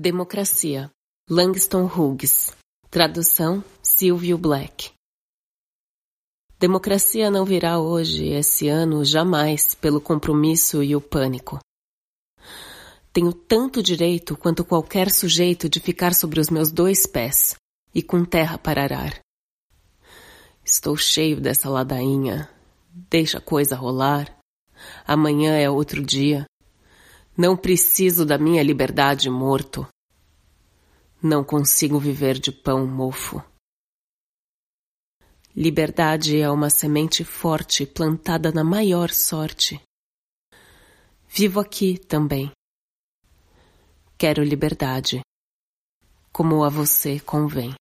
Democracia. Langston Hughes. Tradução Silvio Black. Democracia não virá hoje, esse ano, jamais, pelo compromisso e o pânico. Tenho tanto direito quanto qualquer sujeito de ficar sobre os meus dois pés e com terra para arar. Estou cheio dessa ladainha. Deixa a coisa rolar. Amanhã é outro dia. Não preciso da minha liberdade morto. Não consigo viver de pão mofo. Liberdade é uma semente forte plantada na maior sorte. Vivo aqui também. Quero liberdade, como a você convém.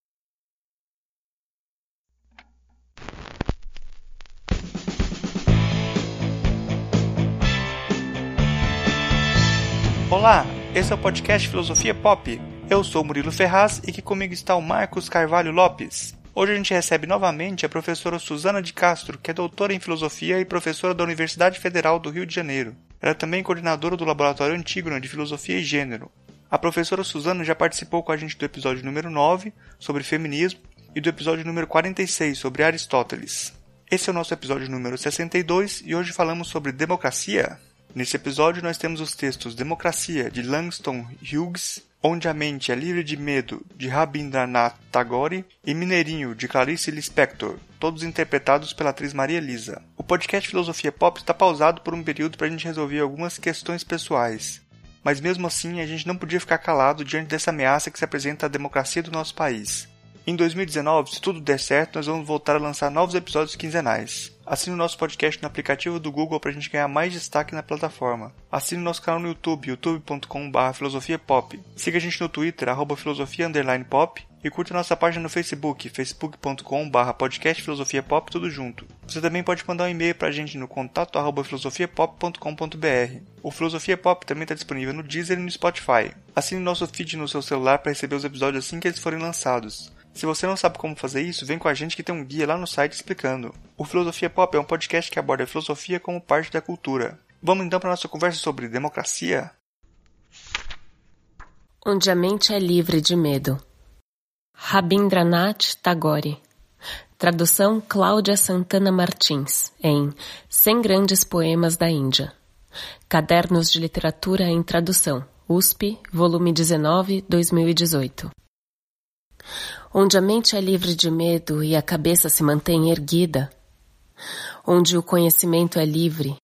Olá, esse é o podcast Filosofia Pop. Eu sou Murilo Ferraz e aqui comigo está o Marcos Carvalho Lopes. Hoje a gente recebe novamente a professora Suzana de Castro, que é doutora em filosofia e professora da Universidade Federal do Rio de Janeiro. Ela é também coordenadora do Laboratório Antígona de Filosofia e Gênero. A professora Suzana já participou com a gente do episódio número 9, sobre feminismo, e do episódio número 46, sobre Aristóteles. Esse é o nosso episódio número 62 e hoje falamos sobre democracia. Nesse episódio nós temos os textos Democracia, de Langston Hughes, Onde a Mente é Livre de Medo, de Rabindranath Tagore, e Mineirinho, de Clarice Lispector, todos interpretados pela atriz Maria Elisa. O podcast Filosofia Pop está pausado por um período para a gente resolver algumas questões pessoais. Mas mesmo assim, a gente não podia ficar calado diante dessa ameaça que se apresenta à democracia do nosso país. Em 2019, se tudo der certo, nós vamos voltar a lançar novos episódios quinzenais. Assine o nosso podcast no aplicativo do Google para a gente ganhar mais destaque na plataforma. Assine o nosso canal no YouTube, youtube.com.br filosofiapop. Siga a gente no Twitter, arroba filosofia pop. E curta nossa página no Facebook, facebook.com.br podcast filosofia pop, tudo junto. Você também pode mandar um e-mail para a gente no contato arroba filosofiapop.com.br. O Filosofia Pop também está disponível no Deezer e no Spotify. Assine nosso feed no seu celular para receber os episódios assim que eles forem lançados. Se você não sabe como fazer isso, vem com a gente que tem um guia lá no site explicando. O Filosofia Pop é um podcast que aborda a filosofia como parte da cultura. Vamos então para nossa conversa sobre democracia? Onde a mente é livre de medo. Rabindranath Tagore. Tradução Cláudia Santana Martins, em 100 Grandes Poemas da Índia. Cadernos de Literatura em Tradução. USP, volume 19, 2018 onde a mente é livre de medo e a cabeça se mantém erguida, onde o conhecimento é livre,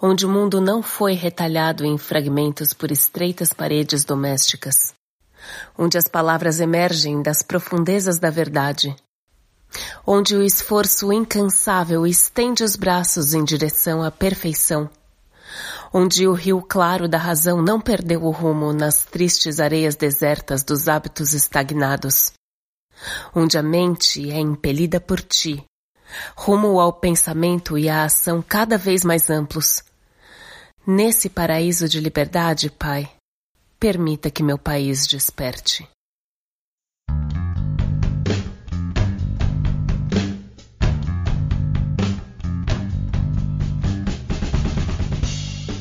onde o mundo não foi retalhado em fragmentos por estreitas paredes domésticas, onde as palavras emergem das profundezas da verdade, onde o esforço incansável estende os braços em direção à perfeição, onde o rio claro da razão não perdeu o rumo nas tristes areias desertas dos hábitos estagnados, onde a mente é impelida por ti, rumo ao pensamento e à ação cada vez mais amplos. Nesse paraíso de liberdade, Pai, permita que meu país desperte.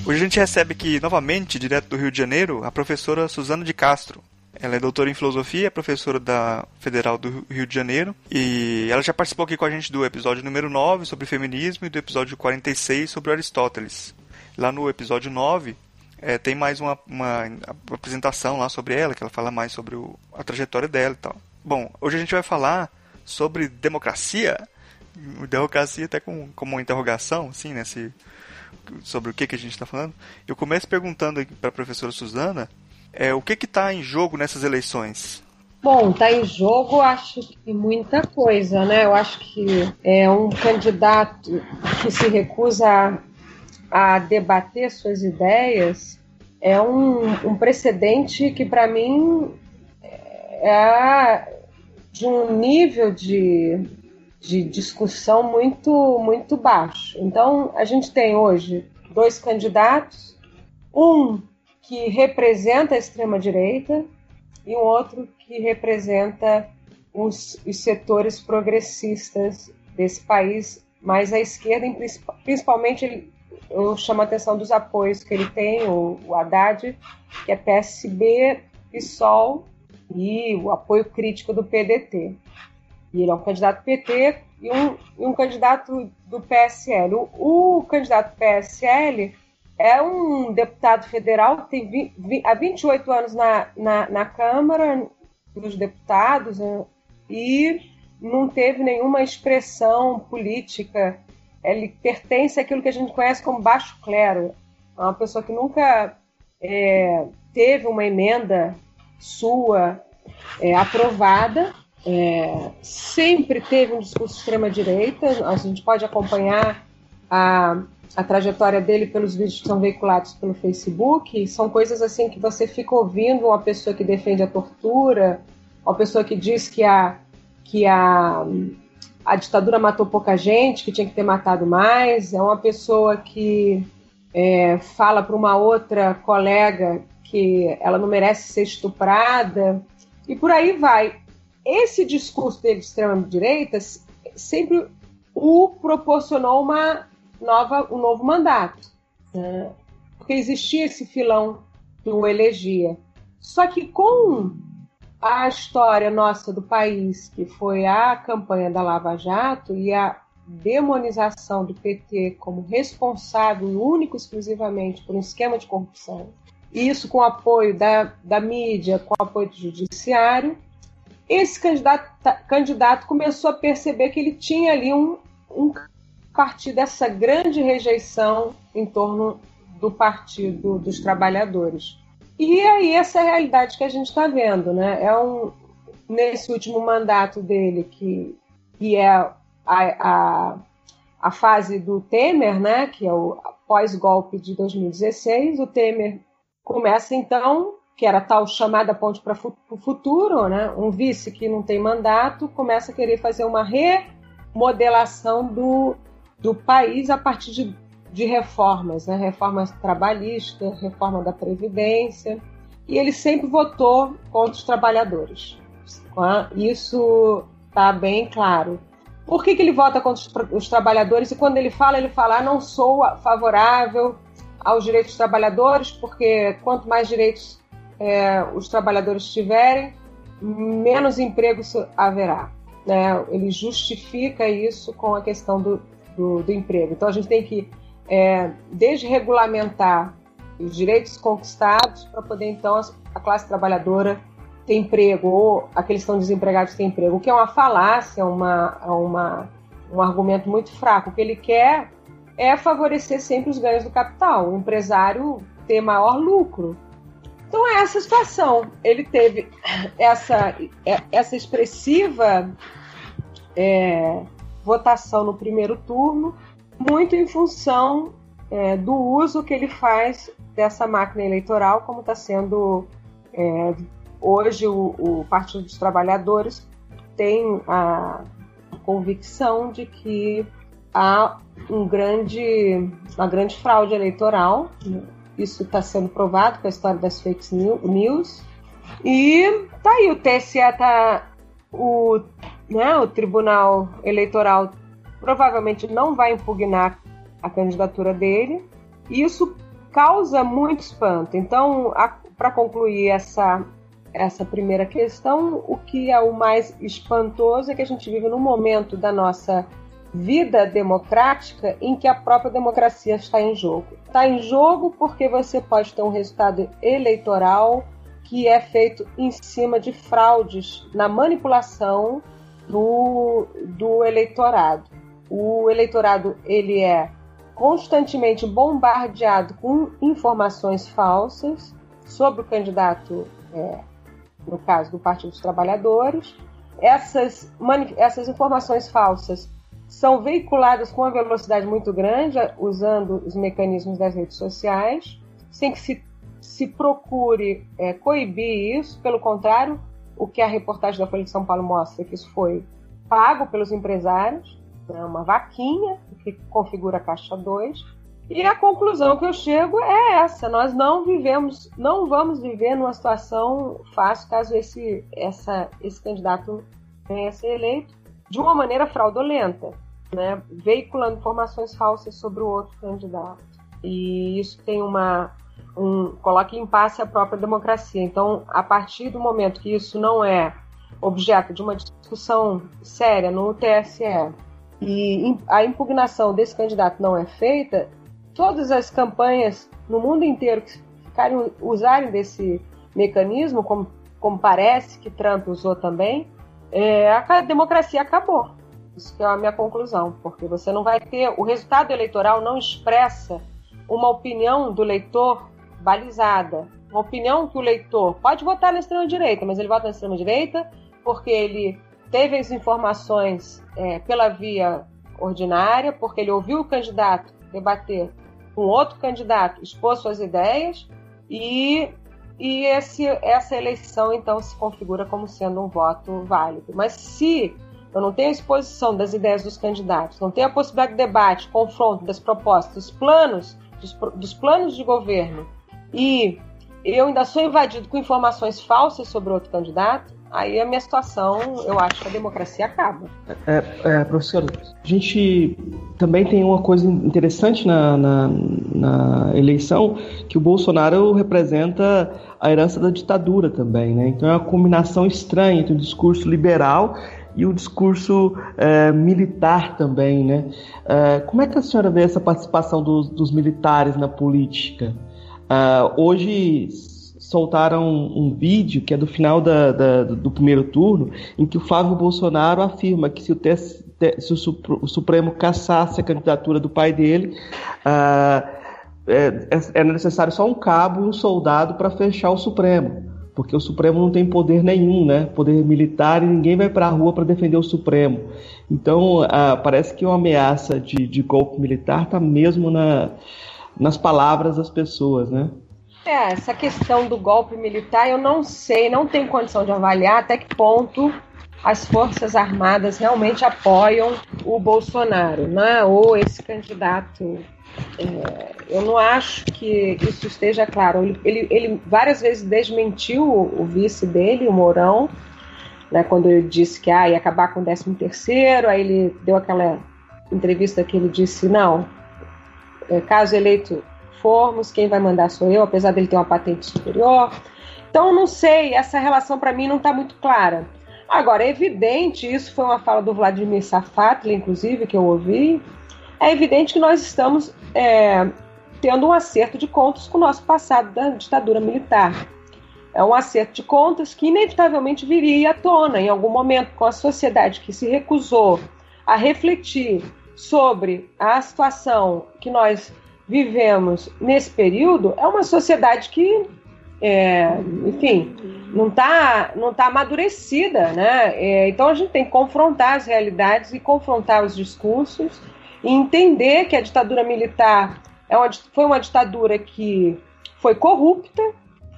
Hoje a gente recebe aqui novamente, direto do Rio de Janeiro, a professora Suzana de Castro. Ela é doutora em filosofia, é professora da Federal do Rio de Janeiro. E ela já participou aqui com a gente do episódio número 9 sobre feminismo e do episódio 46 sobre Aristóteles. Lá no episódio 9 é, tem mais uma, uma, apresentação lá sobre ela, que ela fala mais sobre o, a trajetória dela e tal. Bom, hoje a gente vai falar sobre democracia. Democracia até com, como uma interrogação, assim, né? Se, sobre o que, que a gente está falando. Eu começo perguntando para a professora Suzana é, o que está em jogo nessas eleições? Bom, está em jogo, acho que muita coisa, né? Eu acho que é um candidato que se recusa a, a debater suas ideias é um, um precedente que, para mim, é de um nível de, de discussão muito, muito baixo. Então, a gente tem hoje dois candidatos, um que representa a extrema-direita e um outro que representa os, os, setores progressistas desse país, mais à esquerda, principalmente eu chamo a atenção dos apoios que ele tem, o, o Haddad, que é PSB, PSOL e o apoio crítico do PDT. E ele é um candidato PT e um, e um candidato do PSL. O, o, candidato PSL é um deputado federal que tem vi, vi, há 28 anos na, na, na Câmara dos Deputados né, e não teve nenhuma expressão política. Ele pertence àquilo que a gente conhece como baixo clero. É uma pessoa que nunca é, teve uma emenda sua é, aprovada, é, sempre teve um discurso extrema-direita. A gente pode acompanhar a, a trajetória dele pelos vídeos que são veiculados pelo Facebook. São coisas assim que você fica ouvindo uma pessoa que defende a tortura, uma pessoa que diz que a, que a, a ditadura matou pouca gente, que tinha que ter matado mais. É uma pessoa que é, fala para uma outra colega que ela não merece ser estuprada. E por aí vai. Esse discurso dele de extrema-direita sempre o proporcionou uma nova, um novo mandato. Né? Porque existia esse filão que o elegia. Só que com a história nossa do país, que foi a campanha da Lava Jato e a demonização do PT como responsável único exclusivamente por um esquema de corrupção, isso com apoio da, da mídia, com apoio do judiciário, esse candidato, candidato começou a perceber que ele tinha ali um, um partido dessa grande rejeição em torno do Partido dos Trabalhadores. E aí essa é realidade que a gente está vendo, né? É um, nesse último mandato dele, que, que é a, a, a fase do Temer, né? Que é o pós-golpe de 2016, o Temer começa então, que era tal chamada ponte para o futuro, né? um vice que não tem mandato, começa a querer fazer uma remodelação do, do país a partir de, de reformas, né? reformas trabalhistas, reforma da Previdência, e ele sempre votou contra os trabalhadores. Tá? Isso está bem claro. Por que, que ele vota contra os, os trabalhadores? E quando ele fala, ele fala: ah, não sou favorável aos direitos dos trabalhadores, porque quanto mais direitos é, os trabalhadores tiverem, menos empregos haverá. Né? Ele justifica isso com a questão do, do, do emprego. Então a gente tem que é, desregulamentar os direitos conquistados para poder então a classe trabalhadora ter emprego ou aqueles que estão desempregados ter emprego, o que é uma falácia, uma, uma, um argumento muito fraco. O que ele quer é favorecer sempre os ganhos do capital, o empresário ter maior lucro. Então é essa situação. Ele teve essa, é, essa expressiva é, votação no primeiro turno, muito em função é, do uso que ele faz dessa máquina eleitoral, como está sendo é, hoje o, o Partido dos Trabalhadores tem a convicção de que há um grande, uma grande fraude eleitoral. Isso está sendo provado com a história das fake news. E tá aí, o TSE tá. O, né, o Tribunal Eleitoral provavelmente não vai impugnar a candidatura dele. E isso causa muito espanto. Então, para concluir essa, essa primeira questão, o que é o mais espantoso é que a gente vive num momento da nossa vida democrática em que a própria democracia está em jogo. Está em jogo porque você pode ter um resultado eleitoral que é feito em cima de fraudes na manipulação do, do eleitorado. O eleitorado ele é constantemente bombardeado com informações falsas sobre o candidato, é, no caso do Partido dos Trabalhadores. Essas, essas informações falsas são veiculadas com uma velocidade muito grande, usando os mecanismos das redes sociais, sem que se, se procure é, coibir isso, pelo contrário, o que a reportagem da Folha de São Paulo mostra é que isso foi pago pelos empresários, é uma vaquinha que configura a caixa 2. E a conclusão que eu chego é essa: nós não vivemos, não vamos viver numa situação fácil caso esse, essa, esse candidato venha a ser eleito de uma maneira fraudulenta né, veiculando informações falsas sobre o outro candidato. E isso tem uma, um, em passe a própria democracia. Então, a partir do momento que isso não é objeto de uma discussão séria no TSE e a impugnação desse candidato não é feita, todas as campanhas no mundo inteiro que ficarem usarem desse mecanismo, como, como parece que Trump usou também, é, a democracia acabou. Isso é a minha conclusão, porque você não vai ter. O resultado eleitoral não expressa uma opinião do leitor balizada. Uma opinião que o leitor pode votar na extrema-direita, mas ele vota na extrema-direita porque ele teve as informações é, pela via ordinária, porque ele ouviu o candidato debater com outro candidato, expor suas ideias, e, e esse, essa eleição então se configura como sendo um voto válido. Mas se eu não tenho exposição das ideias dos candidatos, não tenho a possibilidade de debate, confronto das propostas, dos planos, dos, dos planos de governo, e eu ainda sou invadido com informações falsas sobre outro candidato, aí a minha situação, eu acho que a democracia acaba. É, é, professor, a gente também tem uma coisa interessante na, na, na, eleição, que o Bolsonaro representa a herança da ditadura também, né? Então é uma combinação estranha entre o discurso liberal e o discurso é, militar também, né? É, como é que a senhora vê essa participação dos, dos militares na política? É, hoje soltaram um, vídeo que é do final da, da, do primeiro turno, em que o Flávio Bolsonaro afirma que se o, se o, Supremo cassasse a candidatura do pai dele, uh, é, é, necessário só um cabo e um soldado para fechar o Supremo porque o Supremo não tem poder nenhum, né? Poder militar e ninguém vai para a rua para defender o Supremo. Então, ah, parece que uma ameaça de, de golpe militar está mesmo na, nas palavras das pessoas, né? É, essa questão do golpe militar eu não sei, não tenho condição de avaliar até que ponto as Forças Armadas realmente apoiam o Bolsonaro, né? ou esse candidato. É, eu não acho que isso esteja claro. Ele, ele, várias vezes desmentiu o, o, vice dele, o Mourão, né, quando ele disse que ah, ia acabar com o 13 terceiro, aí ele deu aquela entrevista que ele disse, não, caso eleito formos, quem vai mandar sou eu, apesar dele ter uma patente superior. Então, não sei, essa relação para mim não está muito clara. Agora, é evidente, isso foi uma fala do Vladimir Safatli, inclusive, que eu ouvi, é evidente que nós estamos é, tendo um acerto de contas com o nosso passado da ditadura militar. É um acerto de contas que inevitavelmente viria à tona em algum momento com a sociedade que se recusou a refletir sobre a situação que nós vivemos nesse período é uma sociedade que, é, enfim, não está não tá amadurecida, né? É, então a gente tem que confrontar as realidades e confrontar os discursos e entender que a ditadura militar é uma, foi uma ditadura que foi corrupta,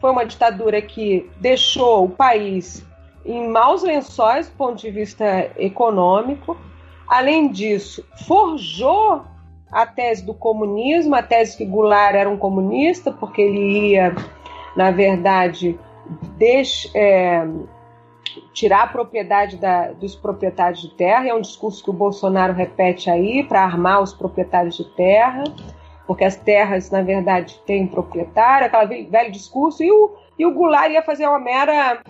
foi uma ditadura que deixou o país em maus lençóis do ponto de vista econômico. Além disso, forjou a tese do comunismo, a tese que Goulart era um comunista, porque ele ia, na verdade, é, tirar a propriedade da, dos proprietários de terra. É um discurso que o Bolsonaro repete aí para armar os proprietários de terra, porque as terras, na verdade, têm proprietário, aquele velho discurso. E o, e o Goulart ia fazer uma mera,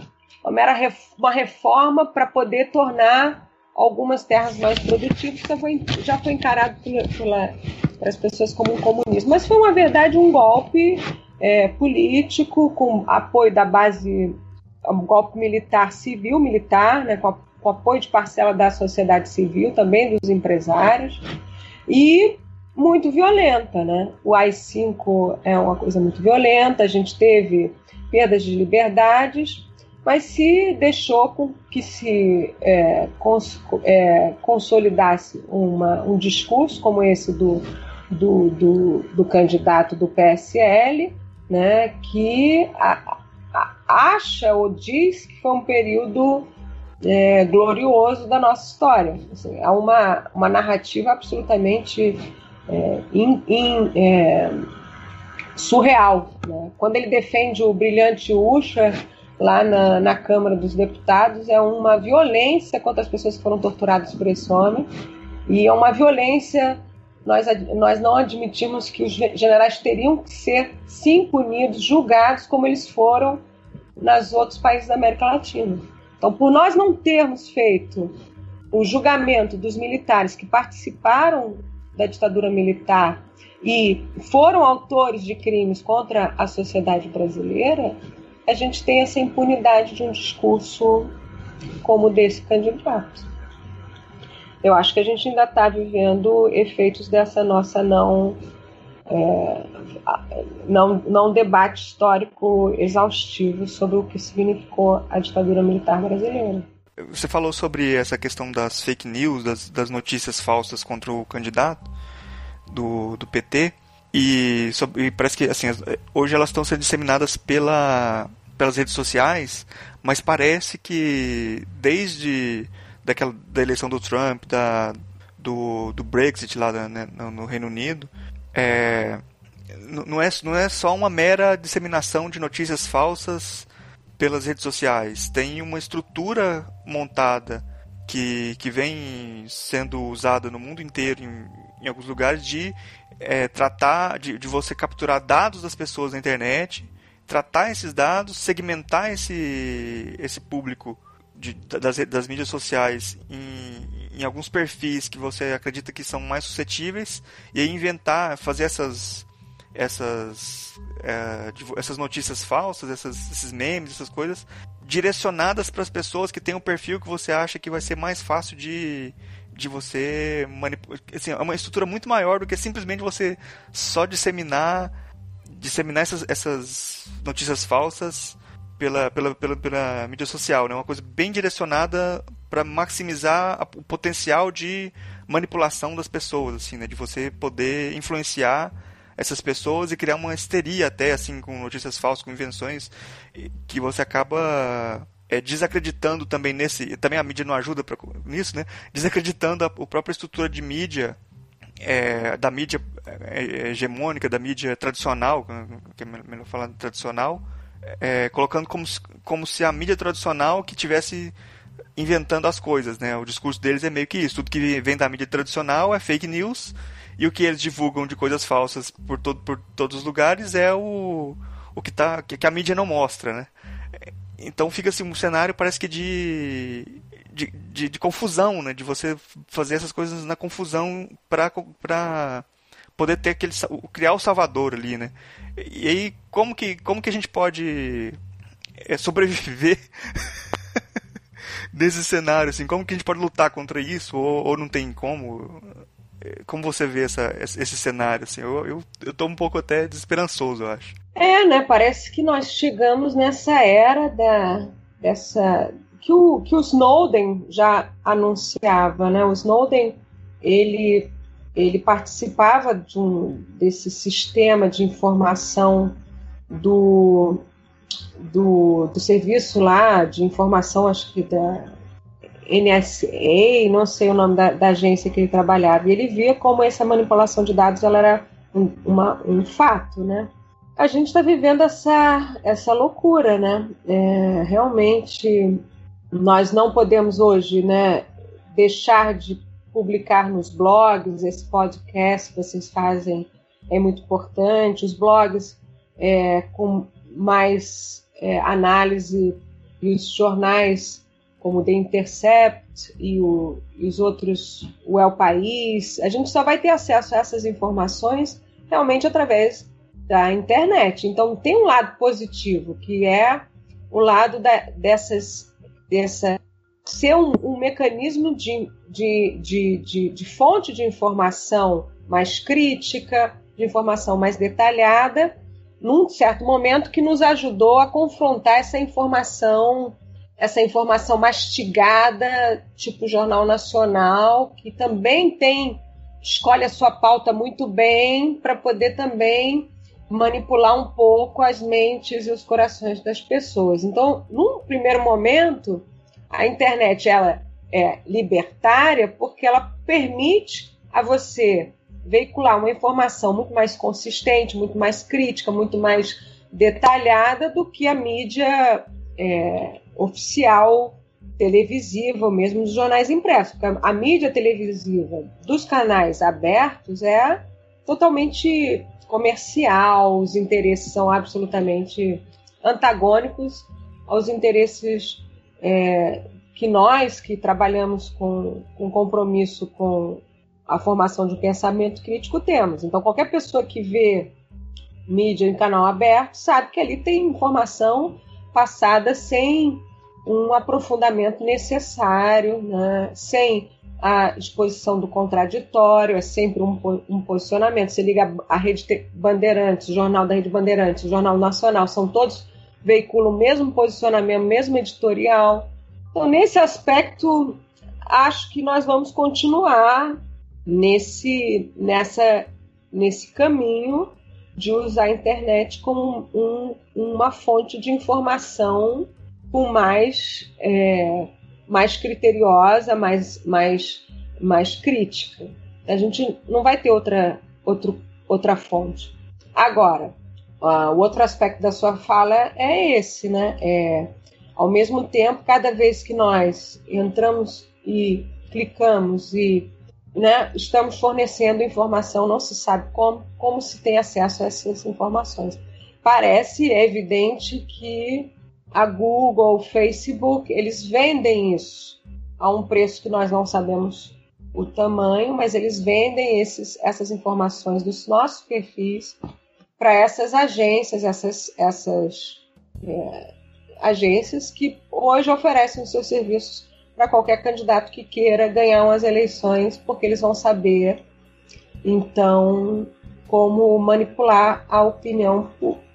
uma mera uma reforma para poder tornar algumas terras mais produtivas que foi, já foi encarado pela, pelas pessoas como um comunismo. Mas foi, uma verdade, um golpe é, político com apoio da base, um golpe militar, civil, militar, né, com, a, com apoio de parcela da sociedade civil, também dos empresários, e muito violenta. Né? O AI-5 é uma coisa muito violenta, a gente teve perdas de liberdades, mas se deixou com que se é, cons, é, consolidasse uma, um discurso como esse do, do, do, do, candidato do PSL, né, que a, a, acha ou diz que foi um período é, glorioso da nossa história. Assim, é uma, uma narrativa absolutamente é, in, in, é, surreal. Né? Quando ele defende o brilhante Usher lá na, na Câmara dos Deputados é uma violência contra as pessoas que foram torturadas por esse homem e é uma violência nós, nós não admitimos que os generais teriam que ser, sim, punidos, julgados como eles foram nos outros países da América Latina. Então, por nós não termos feito o julgamento dos militares que participaram da ditadura militar e foram autores de crimes contra a sociedade brasileira, a gente tem essa impunidade de um discurso como desse candidato. Eu acho que a gente ainda está vivendo efeitos dessa nossa não, é, não, não debate histórico exaustivo sobre o que significou a ditadura militar brasileira. Você falou sobre essa questão das fake news, das, das notícias falsas contra o candidato do, do PT. E, e parece que assim, hoje elas estão sendo disseminadas pela, pelas redes sociais, mas parece que desde daquela, da eleição do Trump, da, do, do Brexit lá né, no, no, Reino Unido, é, não, é, não é só uma mera disseminação de notícias falsas pelas redes sociais. Tem uma estrutura montada que, que vem sendo usada no mundo inteiro, em, em alguns lugares, de é, tratar, de, de você capturar dados das pessoas na internet, tratar esses dados, segmentar esse, esse público de, das, das mídias sociais em, em alguns perfis que você acredita que são mais suscetíveis e aí inventar, fazer essas essas é, essas notícias falsas, essas, esses memes, essas coisas direcionadas para as pessoas que têm um perfil que você acha que vai ser mais fácil de, de você manipular. Assim, é uma estrutura muito maior do que simplesmente você só disseminar disseminar essas, essas notícias falsas pela, pela, pela, pela mídia social, né? Uma coisa bem direcionada para maximizar a, o potencial de manipulação das pessoas, assim, né? De você poder influenciar essas pessoas e criar uma histeria até, assim, com notícias falsas, com invenções, que você acaba é, desacreditando também nesse... Também a mídia não ajuda pra, nisso, né? Desacreditando a, a própria estrutura de mídia é, da mídia é, é hegemônica, da mídia tradicional, que é melhor falar tradicional, é, colocando como, como se a mídia tradicional que tivesse inventando as coisas, né? O discurso deles é meio que isso. Tudo que vem da mídia tradicional é fake news e o que eles divulgam de coisas falsas por, todo, por todos os lugares é o, o que, tá, que, a mídia não mostra, né? Então fica assim um cenário parece que de, de, de, de confusão, né? De você fazer essas coisas na confusão para poder ter aquele criar o salvador ali, né? E aí como que como que a gente pode é, sobreviver nesse cenário assim? Como que a gente pode lutar contra isso ou, ou não tem como? Como você vê essa, esse cenário assim? Eu, eu, eu tô um pouco até desesperançoso, eu acho. É, né? Parece que nós chegamos nessa era da dessa que o que o Snowden já anunciava, né? O Snowden ele ele participava de um, desse sistema de informação do, do, do serviço lá de informação, acho que da NSA, não sei o nome da, da, agência que ele trabalhava, e ele via como essa manipulação de dados ela era um, uma, um fato, né? A gente está vivendo essa, essa loucura, né? É, realmente, nós não podemos hoje né, deixar de publicar nos blogs, esse podcast que vocês fazem é muito importante, os blogs é, com mais é, análise e os jornais como The Intercept e, o, e os outros, o El País, a gente só vai ter acesso a essas informações realmente através da internet. Então tem um lado positivo, que é o lado da, dessas, dessa ser um, um mecanismo de, de, de, de, de fonte de informação mais crítica, de informação mais detalhada, num certo momento que nos ajudou a confrontar essa informação, essa informação mastigada, tipo Jornal Nacional, que também tem escolhe a sua pauta muito bem para poder também manipular um pouco as mentes e os corações das pessoas. Então, num primeiro momento, a internet ela é libertária porque ela permite a você veicular uma informação muito mais consistente, muito mais crítica, muito mais detalhada do que a mídia é, oficial televisiva, ou mesmo dos jornais impressos. Porque a, mídia televisiva dos canais abertos é totalmente comercial, os interesses são absolutamente antagônicos aos interesses é, que nós, que trabalhamos com, com compromisso com a formação de pensamento crítico, temos. Então, qualquer pessoa que vê mídia em canal aberto sabe que ali tem informação passada sem um aprofundamento necessário, né? sem a exposição do contraditório, é sempre um, um posicionamento. Você liga a Rede Bandeirantes, o Jornal da Rede Bandeirantes, o Jornal Nacional, são todos veiculam o mesmo posicionamento, mesmo editorial. Então, nesse aspecto, acho que nós vamos continuar nesse, nessa, nesse caminho de usar a internet como um, uma fonte de informação com mais, é, mais criteriosa, mais, mais, mais crítica. A gente não vai ter outra, outro, outra fonte. Agora, uh, o outro aspecto da sua fala é esse, né? É, ao mesmo tempo, cada vez que nós entramos e clicamos e né, estamos fornecendo informação, não se sabe como, como se tem acesso a essas informações. Parece é evidente que a Google, o Facebook, eles vendem isso a um preço que nós não sabemos o tamanho, mas eles vendem esses, essas informações dos nossos perfis para essas agências, essas, essas é, agências que hoje oferecem os seus serviços para qualquer candidato que queira ganhar umas eleições, porque eles vão saber, então, como manipular a opinião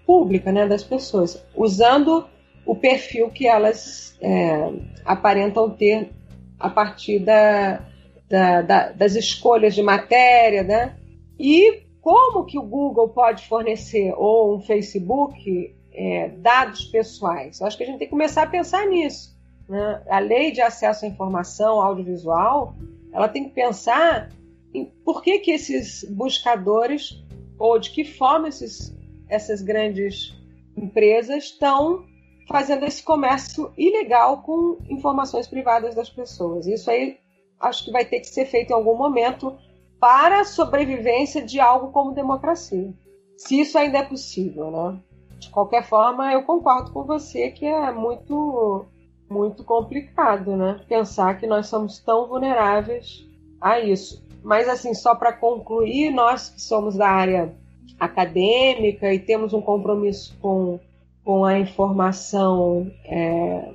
pública né, das pessoas, usando o perfil que elas é, aparentam ter a partir da, da, da, das escolhas de matéria, né? E como que o Google pode fornecer, ou um Facebook, é, dados pessoais? Eu acho que a gente tem que começar a pensar nisso né, a lei de acesso à informação audiovisual, ela tem que pensar em por que, que esses buscadores, ou de que forma esses, essas grandes empresas estão fazendo esse comércio ilegal com informações privadas das pessoas. Isso aí acho que vai ter que ser feito em algum momento para a sobrevivência de algo como democracia. Se isso ainda é possível, né? De qualquer forma, eu concordo com você que é muito muito complicado, né? Pensar que nós somos tão vulneráveis a isso. Mas, assim, só para concluir, nós que somos da área acadêmica e temos um compromisso com, com a informação, é,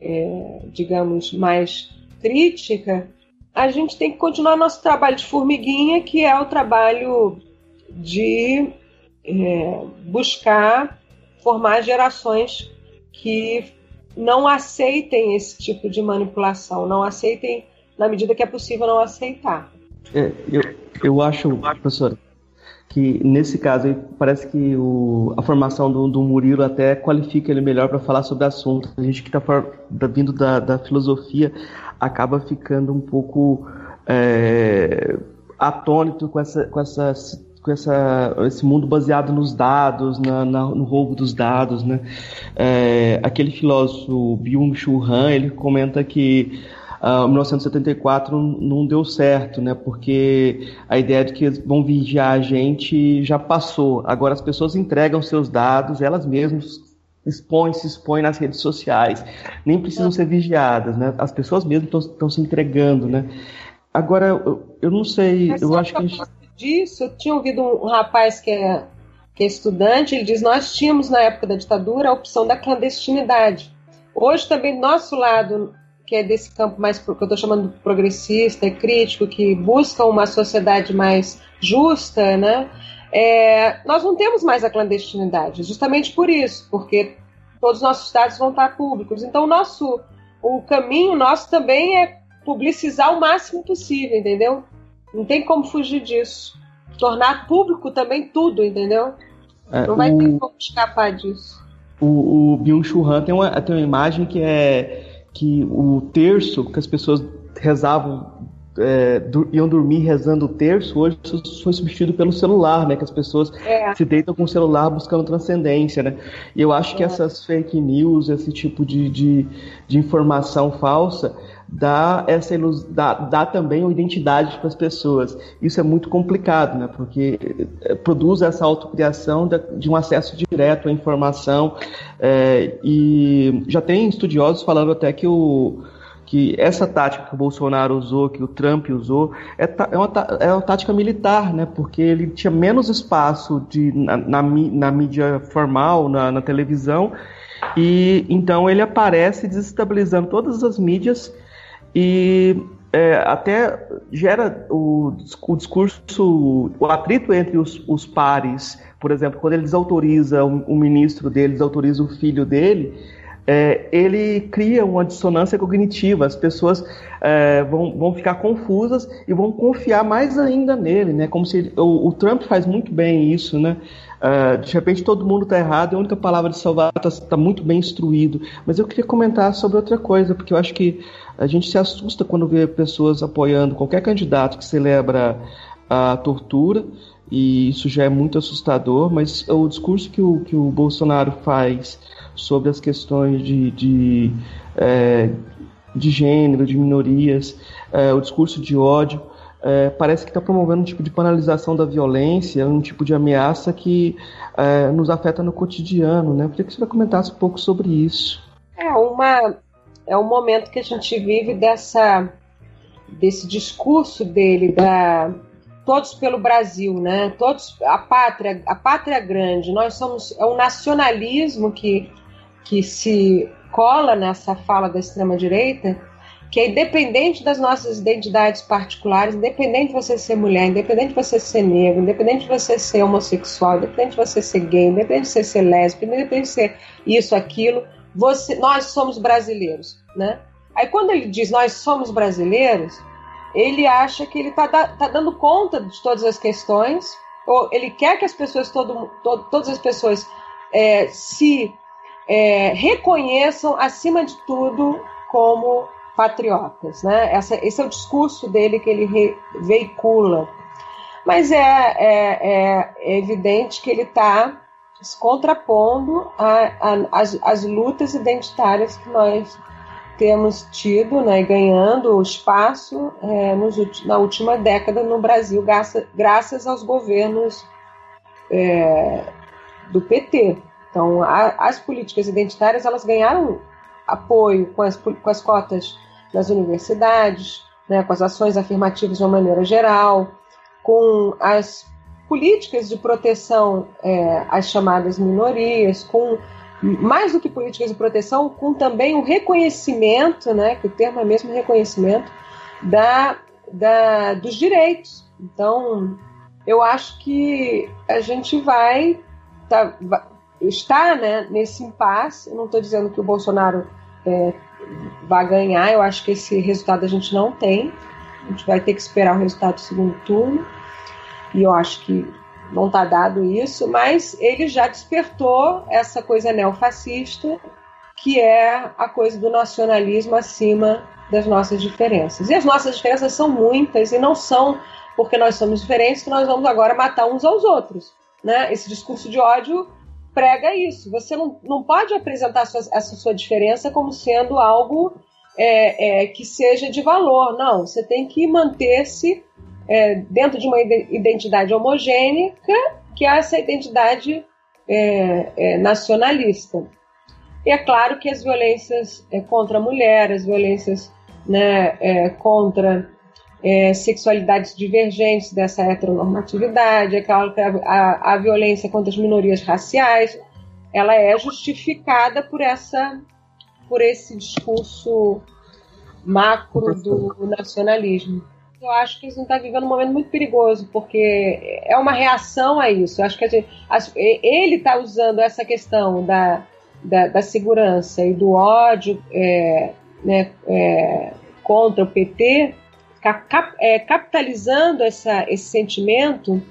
é, digamos, mais crítica, a gente tem que continuar nosso trabalho de formiguinha, que é o trabalho de é, buscar formar gerações que não aceitem esse tipo de manipulação, não aceitem na medida que é possível não aceitar. É, eu, eu acho, professora, que nesse caso parece que o, a formação do, do Murilo até qualifica ele melhor para falar sobre o assunto. A gente que está vindo da, da, filosofia acaba ficando um pouco é, atônito com essa, com essa com essa, esse mundo baseado nos dados, na, na, no roubo dos dados, né? É, aquele filósofo Byung-Chul Han, ele comenta que uh, 1974 não deu certo, né? Porque a ideia de que vão vigiar a gente já passou. Agora as pessoas entregam seus dados, elas mesmas expõem, se expõem nas redes sociais. Nem precisam ser vigiadas, né? As pessoas mesmas estão se entregando, né? Agora, eu, eu não sei, eu acho que a gente disso, eu tinha ouvido um, rapaz que é, que é estudante, ele diz: Nós tínhamos na época da ditadura a opção da clandestinidade. Hoje também, nosso lado, que é desse campo mais que eu estou chamando de progressista e crítico, que busca uma sociedade mais justa, né? É, nós não temos mais a clandestinidade, justamente por isso, porque todos os nossos dados vão estar públicos. Então, o nosso, o caminho nosso também é publicizar o máximo possível, entendeu? Não tem como fugir disso. Tornar público também tudo, entendeu? É, não vai o, ter como escapar disso. O, o Byung-Chul Han tem uma, tem uma imagem que é que o terço que as pessoas rezavam é, iam dormir rezando o terço, hoje isso foi substituído pelo celular, né? Que as pessoas é. se deitam com o celular buscando transcendência, né? E eu acho que é. essas fake news, esse tipo de, de, de informação falsa, dá essa dá, dá também uma identidade para as pessoas. Isso é muito complicado, né? Porque é, produz essa autocriação de um acesso direto à informação. É, e já tem estudiosos falando até que o que essa tática que o Bolsonaro usou, que o Trump usou, é, é, uma, é uma tática militar, né? Porque ele tinha menos espaço de, na, na, na mídia formal, na, na, televisão, e então ele aparece desestabilizando todas as mídias e é, até gera o, o, discurso, o atrito entre os, os pares. Por exemplo, quando ele desautoriza o, ministro dele, desautoriza o filho dele, é, ele cria uma dissonância cognitiva. As pessoas é, vão, vão ficar confusas e vão confiar mais ainda nele, né? Como se ele, o, o, Trump faz muito bem isso, né? Uh, de repente todo mundo está errado a única palavra de salvar está tá muito bem instruído. Mas eu queria comentar sobre outra coisa, porque eu acho que a gente se assusta quando vê pessoas apoiando qualquer candidato que celebra a tortura, e isso já é muito assustador, mas o discurso que o, que o Bolsonaro faz sobre as questões de, de, é, de gênero, de minorias, é, o discurso de ódio, é, parece que está promovendo um tipo de banalização da violência, um tipo de ameaça que é, nos afeta no cotidiano. Né? Eu queria que você comentasse um pouco sobre isso. É, uma, é um momento que a gente vive dessa, desse discurso dele, da todos pelo Brasil, né? Todos a pátria, a pátria grande. Nós somos é o nacionalismo que que se cola nessa fala da extrema-direita, que é independente das nossas identidades particulares, independente de você ser mulher, independente de você ser negro, independente de você ser homossexual, independente de você ser gay, independente de você ser lésbica, independente de ser isso, aquilo, você, nós somos brasileiros, né? Aí quando ele diz nós somos brasileiros, ele acha que ele está tá dando conta de todas as questões, ou ele quer que as pessoas, todo, todo todas as pessoas é, se é, reconheçam, acima de tudo, como patriotas. Né? Essa, esse é o discurso dele que ele veicula. Mas é, é, é evidente que ele está se contrapondo às lutas identitárias que nós temos tido, né, ganhando espaço é, nos, na última década no Brasil, graças, graças aos governos é, do PT. Então, a, as políticas identitárias elas ganharam apoio com as, com as cotas nas universidades, né, com as ações afirmativas de uma maneira geral, com as políticas de proteção é, às chamadas minorias, com mais do que políticas de proteção, com também o reconhecimento, né, que o termo é mesmo reconhecimento, da, da, dos direitos. Então, eu acho que a gente vai, tá, está né, nesse impasse. Eu não estou dizendo que o Bolsonaro é, vai ganhar, eu acho que esse resultado a gente não tem. A gente vai ter que esperar o resultado do segundo turno. E eu acho que não está dado isso, mas ele já despertou essa coisa neofascista, que é a coisa do nacionalismo acima das nossas diferenças. E as nossas diferenças são muitas e não são porque nós somos diferentes que nós vamos agora matar uns aos outros. Né? Esse discurso de ódio prega isso. Você não, não pode apresentar sua, essa sua diferença como sendo algo é, é, que seja de valor. Não, você tem que manter-se é, dentro de uma identidade homogênica, que é essa identidade é, é, nacionalista. E é claro que as violências é, contra a mulher, as violências né, contra é, sexualidades divergentes dessa heteronormatividade, é claro que a, a, a, violência contra as minorias raciais, ela é justificada por essa por esse discurso macro do nacionalismo. Eu acho que a gente está vivendo um momento muito perigoso, porque é uma reação a isso. Eu acho que gente, ele está usando essa questão da, da, da, segurança e do ódio é, né, é, contra o PT cap, é, capitalizando essa, esse sentimento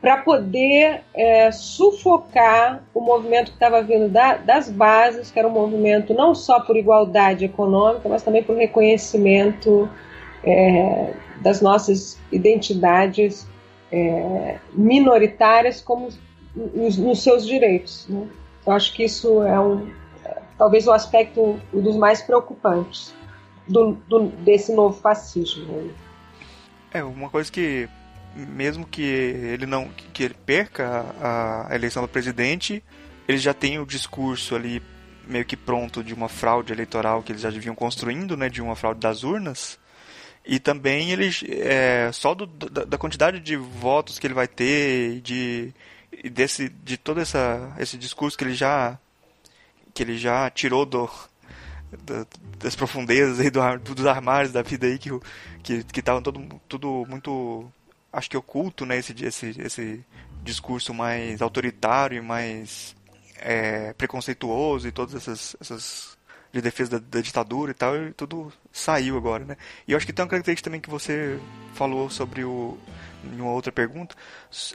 para poder é, sufocar o movimento que estava vindo da, das bases, que era um movimento não só por igualdade econômica, mas também por reconhecimento é, das nossas identidades é, minoritárias como nos, nos seus direitos. Né? Eu acho que isso é um, talvez o aspecto um dos mais preocupantes do, do, desse novo fascismo. É uma coisa que mesmo que ele não que ele perca a, a eleição do presidente, ele já tem o discurso ali meio que pronto de uma fraude eleitoral que eles já vinham construindo, né, de uma fraude das urnas. E também eles é, só do, da, da, quantidade de votos que ele vai ter de desse de todo essa esse discurso que ele já que ele já tirou do, das profundezas aí do, dos armários da vida aí que que que estavam todo tudo muito acho que oculto né esse esse esse discurso mais autoritário e mais é, preconceituoso e todas essas, essas de defesa da, da, ditadura e tal, e tudo saiu agora, né? E eu acho que tem uma característica também que você falou sobre o em uma outra pergunta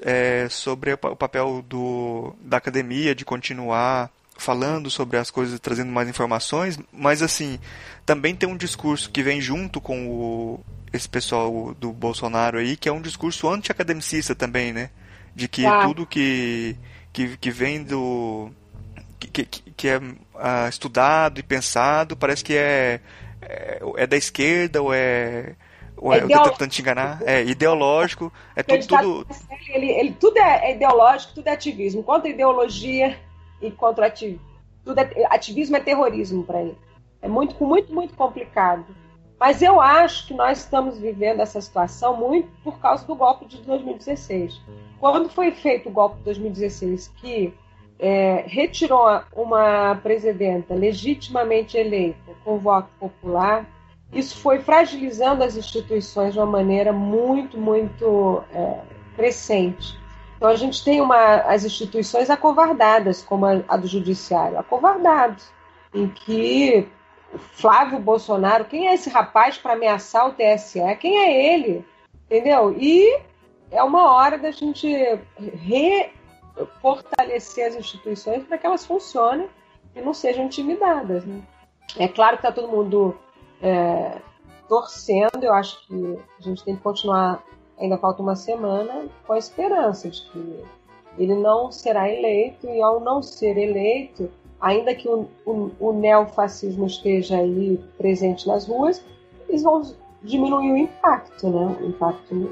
é, sobre o papel do, da academia de continuar falando sobre as coisas, trazendo mais informações, mas assim também tem um discurso que vem junto com o, esse pessoal do Bolsonaro aí, que é um discurso anti-academicista também, né? De que tá. tudo que que, que vem do. que, que, que é uh, estudado e pensado, parece que é, é, é, da esquerda ou é. Ou é, é tentando te enganar? É ideológico, é tudo. tudo... Ele, ele, tudo é, é ideológico, tudo é ativismo. Contra ideologia e contra ativismo. Tudo é, ativismo é terrorismo para ele. É muito, muito, muito complicado. Mas eu acho que nós estamos vivendo essa situação muito por causa do golpe de 2016. Quando foi feito o golpe de 2016, que é, retirou uma presidenta legitimamente eleita com voto popular, isso foi fragilizando as instituições de uma maneira muito, muito é, crescente. Então a gente tem uma, as instituições acovardadas, como a, a do judiciário, acovardados, em que Flávio Bolsonaro, quem é esse rapaz para ameaçar o TSE? Quem é ele? Entendeu? E é uma hora da gente refortalecer as instituições para que elas funcionem e não sejam intimidadas. Né? É claro que está todo mundo é, torcendo, eu acho que a gente tem que continuar, ainda falta uma semana, com a esperança de que ele não será eleito e ao não ser eleito ainda que o, o, o neofascismo esteja aí presente nas ruas, eles vão diminuir o impacto, né? O impacto,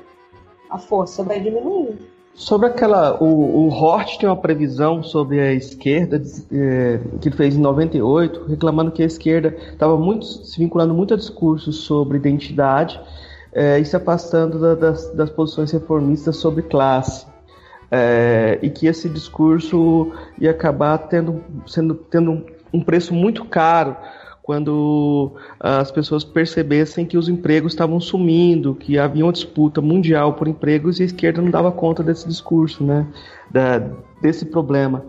a força vai diminuir. Sobre aquela. O, o Hort tem uma previsão sobre a esquerda, é, que ele fez em 98, reclamando que a esquerda estava muito se vinculando muito a discursos sobre identidade é, e se afastando da, das, das posições reformistas sobre classe é, e que esse discurso ia acabar tendo, sendo, tendo um preço muito caro quando as pessoas percebessem que os empregos estavam sumindo, que havia uma disputa mundial por empregos e a esquerda não dava conta desse discurso, né, da, desse problema.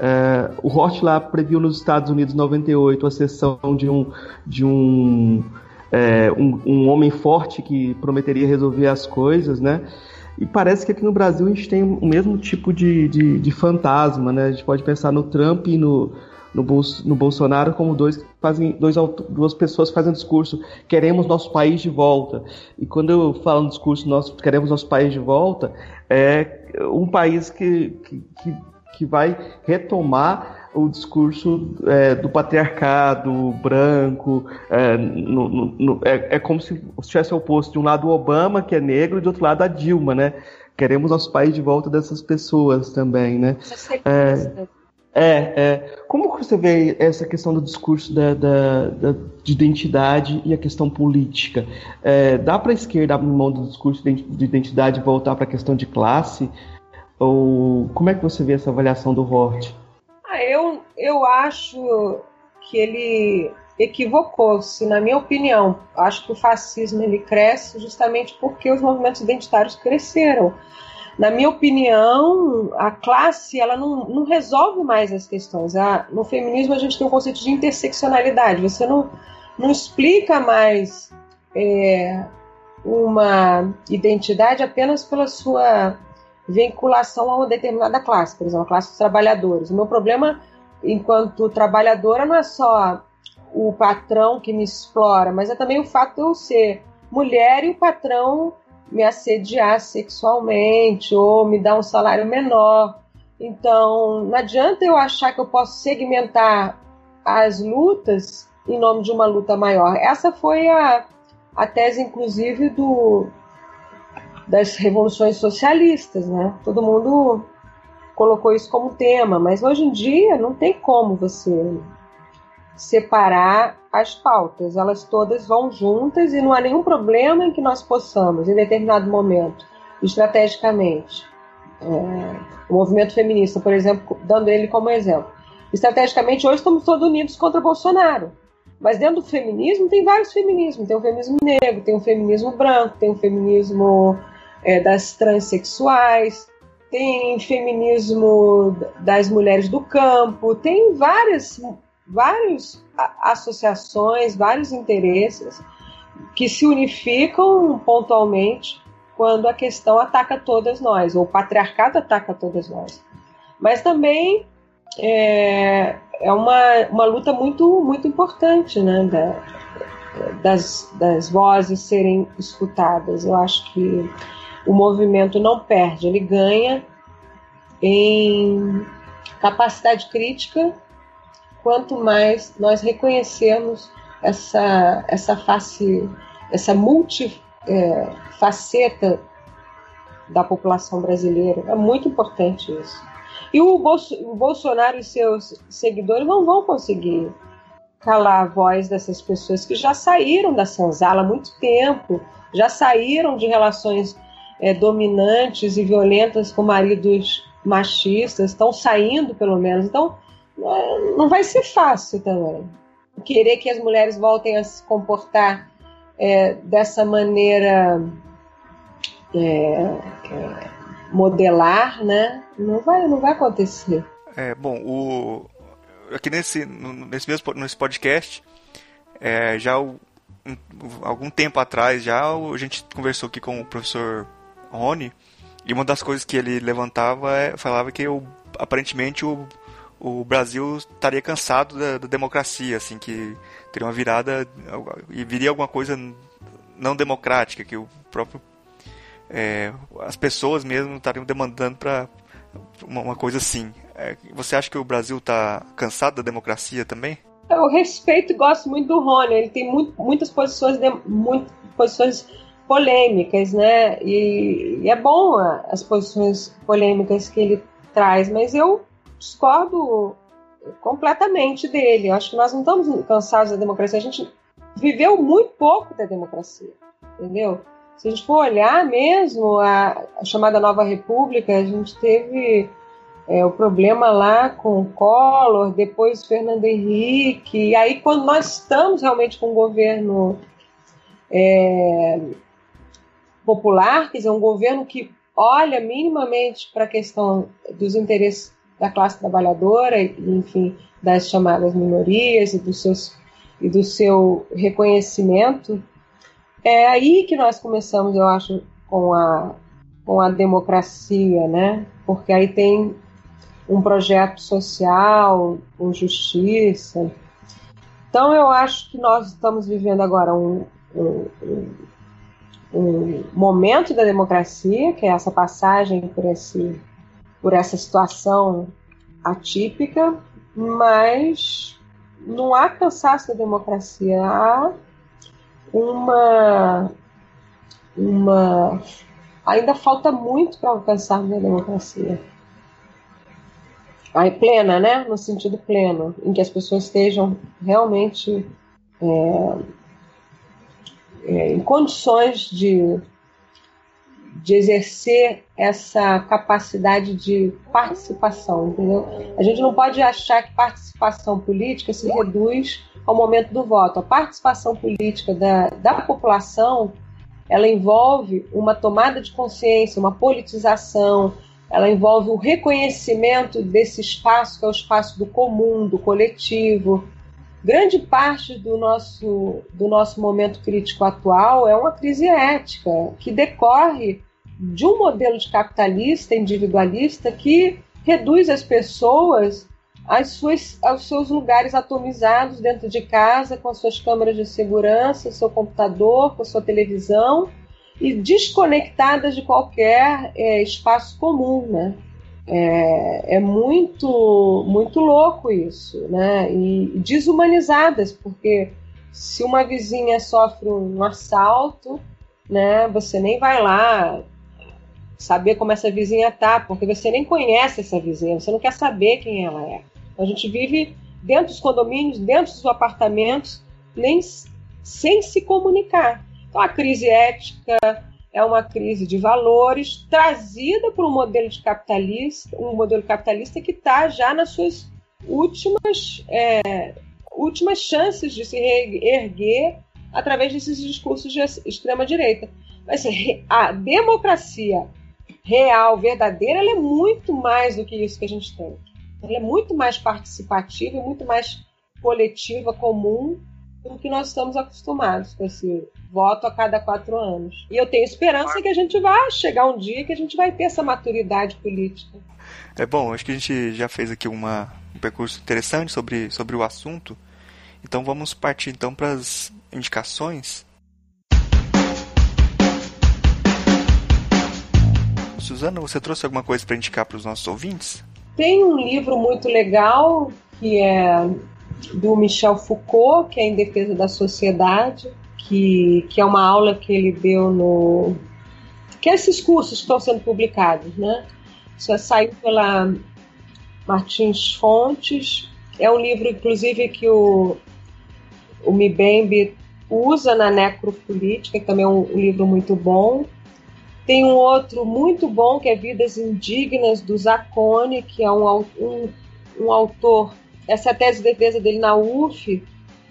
É, o lá previu nos Estados Unidos 98 a sessão de um de um, é, um, um homem forte que prometeria resolver as coisas, né? E parece que aqui no Brasil a gente tem o mesmo tipo de, de, de fantasma, né? A gente pode pensar no Trump e no, no, no Bolsonaro como dois fazem dois, duas pessoas fazem discurso queremos nosso país de volta e quando eu falo no discurso nós queremos nosso país de volta é um país que, que, que vai retomar o discurso é, do patriarcado branco. É, no, no, no, é, é, como se estivesse oposto de um lado o Obama, que é negro, e do outro lado a Dilma, né? Queremos nosso país de volta dessas pessoas também, né? É, é, é. Como você vê essa questão do discurso da, da, da de identidade e a questão política? É, dá para a esquerda abrir mão do discurso de identidade e voltar para a questão de classe? Ou como é que você vê essa avaliação do Hort? Ah, eu, eu acho que ele equivocou-se, na minha opinião. Acho que o fascismo ele cresce justamente porque os movimentos identitários cresceram. Na minha opinião, a classe ela não, não resolve mais as questões. no feminismo a gente tem um conceito de interseccionalidade. Você não, não explica mais é, uma identidade apenas pela sua vinculação a uma determinada classe, por exemplo, a classe dos trabalhadores. O meu problema, enquanto trabalhadora, não é só o patrão que me explora, mas é também o fato de eu ser mulher e o patrão me assediar sexualmente ou me dar um salário menor. Então, não adianta eu achar que eu posso segmentar as lutas em nome de uma luta maior. Essa foi a, a tese, inclusive, do, das revoluções socialistas, né? Todo mundo colocou isso como tema, mas hoje em dia não tem como você separar as pautas, elas todas vão juntas e não há nenhum problema em que nós possamos, em determinado momento, estrategicamente, é, o movimento feminista, por exemplo, dando ele como exemplo, estrategicamente hoje estamos todos unidos contra Bolsonaro. Mas dentro do feminismo tem vários feminismos. Tem o feminismo negro, tem o feminismo branco, tem o feminismo é, das transexuais, tem feminismo das mulheres do campo, tem várias, várias associações, vários interesses que se unificam pontualmente quando a questão ataca todas nós, ou o patriarcado ataca todas nós. Mas também é, é uma, uma luta muito, muito importante né, da, das, das vozes serem escutadas. Eu acho que o movimento não perde, ele ganha em capacidade crítica quanto mais nós reconhecemos essa, essa face, essa multifaceta é, da população brasileira. É muito importante isso. E o, Bolso, o Bolsonaro e seus seguidores não vão conseguir calar a voz dessas pessoas que já saíram da senzala há muito tempo, já saíram de relações é, dominantes e violentas com maridos machistas, estão saindo pelo menos. Então, é, não vai ser fácil também. Querer que as mulheres voltem a se comportar é, dessa maneira é, é modelar, né? Não vai, não vai acontecer. É, bom, o, aqui nesse, nesse mesmo nesse podcast, é, já o, um, algum tempo atrás já a gente conversou aqui com o professor Rony e uma das coisas que ele levantava é, falava que o, aparentemente o, o Brasil estaria cansado da, da, democracia, assim que teria uma virada e viria alguma coisa não democrática que o próprio é, as pessoas mesmo estariam demandando para uma, uma, coisa assim. É, você acha que o Brasil está cansado da democracia também? Eu respeito e gosto muito do Rony. Ele tem muito, muitas posições, de, muito, posições polêmicas, né? E, e, é bom as posições polêmicas que ele traz, mas eu discordo completamente dele. Eu acho que nós não estamos cansados da democracia. A gente viveu muito pouco da democracia, entendeu? Se a gente for olhar mesmo a, a chamada Nova República, a gente teve é, o problema lá com o Collor, depois Fernando Henrique, e aí quando nós estamos realmente com um governo é, popular, quer dizer, um governo que olha minimamente para a questão dos interesses da classe trabalhadora, enfim, das chamadas minorias e, dos seus, e do seu reconhecimento é aí que nós começamos, eu acho, com a, com a democracia, né? Porque aí tem um projeto social, com justiça. Então eu acho que nós estamos vivendo agora um, um, um momento da democracia, que é essa passagem por, esse, por essa situação atípica, mas não há cansaço da democracia, há uma uma ainda falta muito para alcançarmos a democracia. Aí plena, né? No sentido pleno, em que as pessoas estejam realmente é, é, em condições de, de exercer essa capacidade de participação, entendeu? A gente não pode achar que participação política se reduz ao momento do voto. A participação política da, da população ela envolve uma tomada de consciência, uma politização, ela envolve o reconhecimento desse espaço que é o espaço do comum, do coletivo. Grande parte do nosso, do nosso momento crítico atual é uma crise ética que decorre de um modelo de capitalista individualista que reduz as pessoas às suas, aos seus lugares atomizados dentro de casa, com as suas câmeras de segurança, seu computador, com sua televisão e desconectadas de qualquer é, espaço comum, né? É, é, muito muito louco isso, né? E desumanizadas, porque se uma vizinha sofre um assalto, né? Você nem vai lá saber como essa vizinha tá, porque você nem conhece essa vizinha, você não quer saber quem ela é. A gente vive dentro dos condomínios, dentro dos apartamentos, nem sem se comunicar. Então a crise ética é uma crise de valores trazida por um modelo de capitalista, um modelo capitalista que está já nas suas últimas é, últimas chances de se reerguer através desses discursos de extrema direita. Mas a democracia real, verdadeira, ela é muito mais do que isso que a gente tem. Ela é muito mais participativa muito mais coletiva, comum, do que nós estamos acostumados com esse voto a cada quatro anos. E eu tenho esperança que a gente vai chegar um dia que a gente vai ter essa maturidade política. É bom, acho que a gente já fez aqui uma, um percurso interessante sobre, sobre o assunto. Então vamos partir então para as indicações. Suzana, você trouxe alguma coisa para indicar para os nossos ouvintes? Tem um livro muito legal que é do Michel Foucault, que é Em Defesa da Sociedade, que, que é uma aula que ele deu no. que é esses cursos que estão sendo publicados, né? Isso é, saiu pela Martins Fontes. É um livro, inclusive, que o, o Mibembe usa na necropolítica, que também é um, um livro muito bom. Tem um outro muito bom que é Vidas Indignas do Zacone, que é um, um, um autor. Essa tese de defesa dele na UF,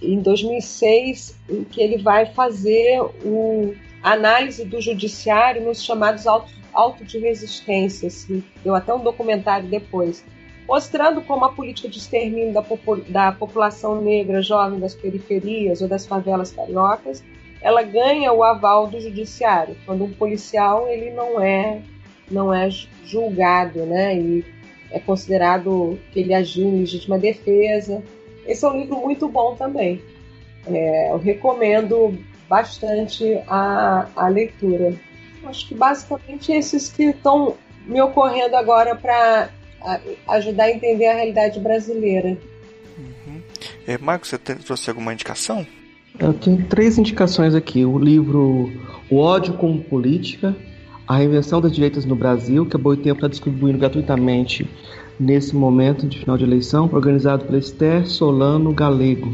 em 2006, em que ele vai fazer o, análise do judiciário nos chamados autos auto de resistência. Assim. Deu até um documentário depois, mostrando como a política de extermínio da, popul da população negra jovem das periferias ou das favelas cariocas ela ganha o aval do judiciário. Quando um policial ele não é não é julgado, né? E é considerado que ele agiu em legítima defesa. Esse é um livro muito bom também. É, eu recomendo bastante a, a leitura. Acho que basicamente esses que estão me ocorrendo agora para ajudar a entender a realidade brasileira. Uhum. É, Marcos, você trouxe alguma indicação? Eu tenho três indicações aqui. O livro O Ódio como Política, A Reinvenção das Direitas no Brasil, que a Boitempo está distribuindo gratuitamente nesse momento de final de eleição, organizado pela Esther Solano Galego.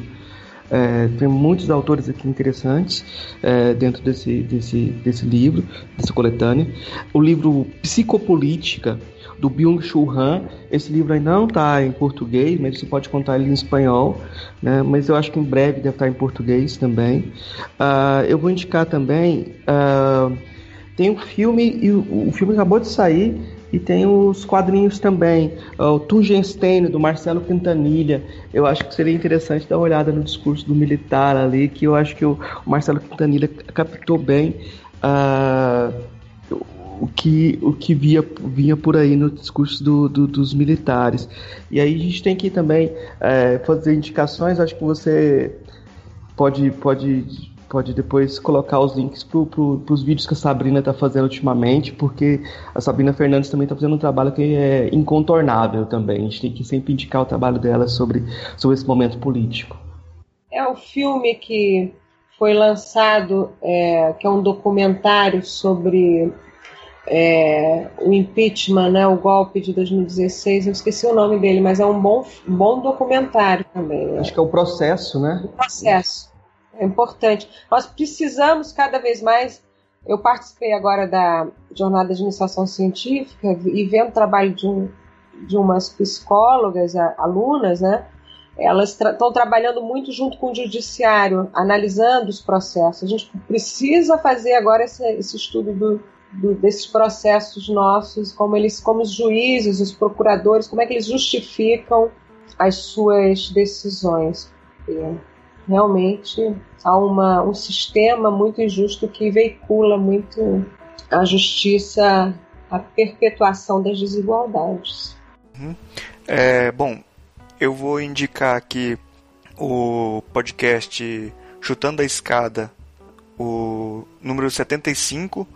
É, tem muitos autores aqui interessantes é, dentro desse, desse, desse livro, dessa coletânea. O livro Psicopolítica, do Byung-Chul Han. Esse livro ainda não está em português, mas você pode contar ele em espanhol, né? mas eu acho que em breve deve estar em português também. Uh, eu vou indicar também, uh, tem um filme, e o, o filme acabou de sair, e tem os quadrinhos também, uh, o Tungenstein, do Marcelo Quintanilha. Eu acho que seria interessante dar uma olhada no discurso do militar ali, que eu acho que o, o Marcelo Quintanilha captou bem uh, o que, o que via, vinha por aí no discurso do, do, dos militares. E aí a gente tem que também é, fazer indicações, acho que você pode, pode, pode depois colocar os links para pro, os vídeos que a Sabrina está fazendo ultimamente, porque a Sabrina Fernandes também está fazendo um trabalho que é incontornável também. A gente tem que sempre indicar o trabalho dela sobre, sobre esse momento político. É o filme que foi lançado, é, que é um documentário sobre é, o impeachment, né, o golpe de 2016, eu esqueci o nome dele, mas é um bom, bom documentário também. Né? Acho que é o processo, né? O processo. É importante. Nós precisamos cada vez mais. Eu participei agora da jornada de iniciação científica e vendo o trabalho de, um, de umas psicólogas, alunas, né? Elas estão tra trabalhando muito junto com o judiciário, analisando os processos. A gente precisa fazer agora esse, esse estudo do, do, desses processos nossos, como eles, como os juízes, os procuradores, como é que eles justificam as suas decisões. E realmente há uma, um sistema muito injusto que veicula muito a justiça, a perpetuação das desigualdades. Uhum. É, bom, Eu vou indicar aqui o podcast Chutando a Escada, o número 75,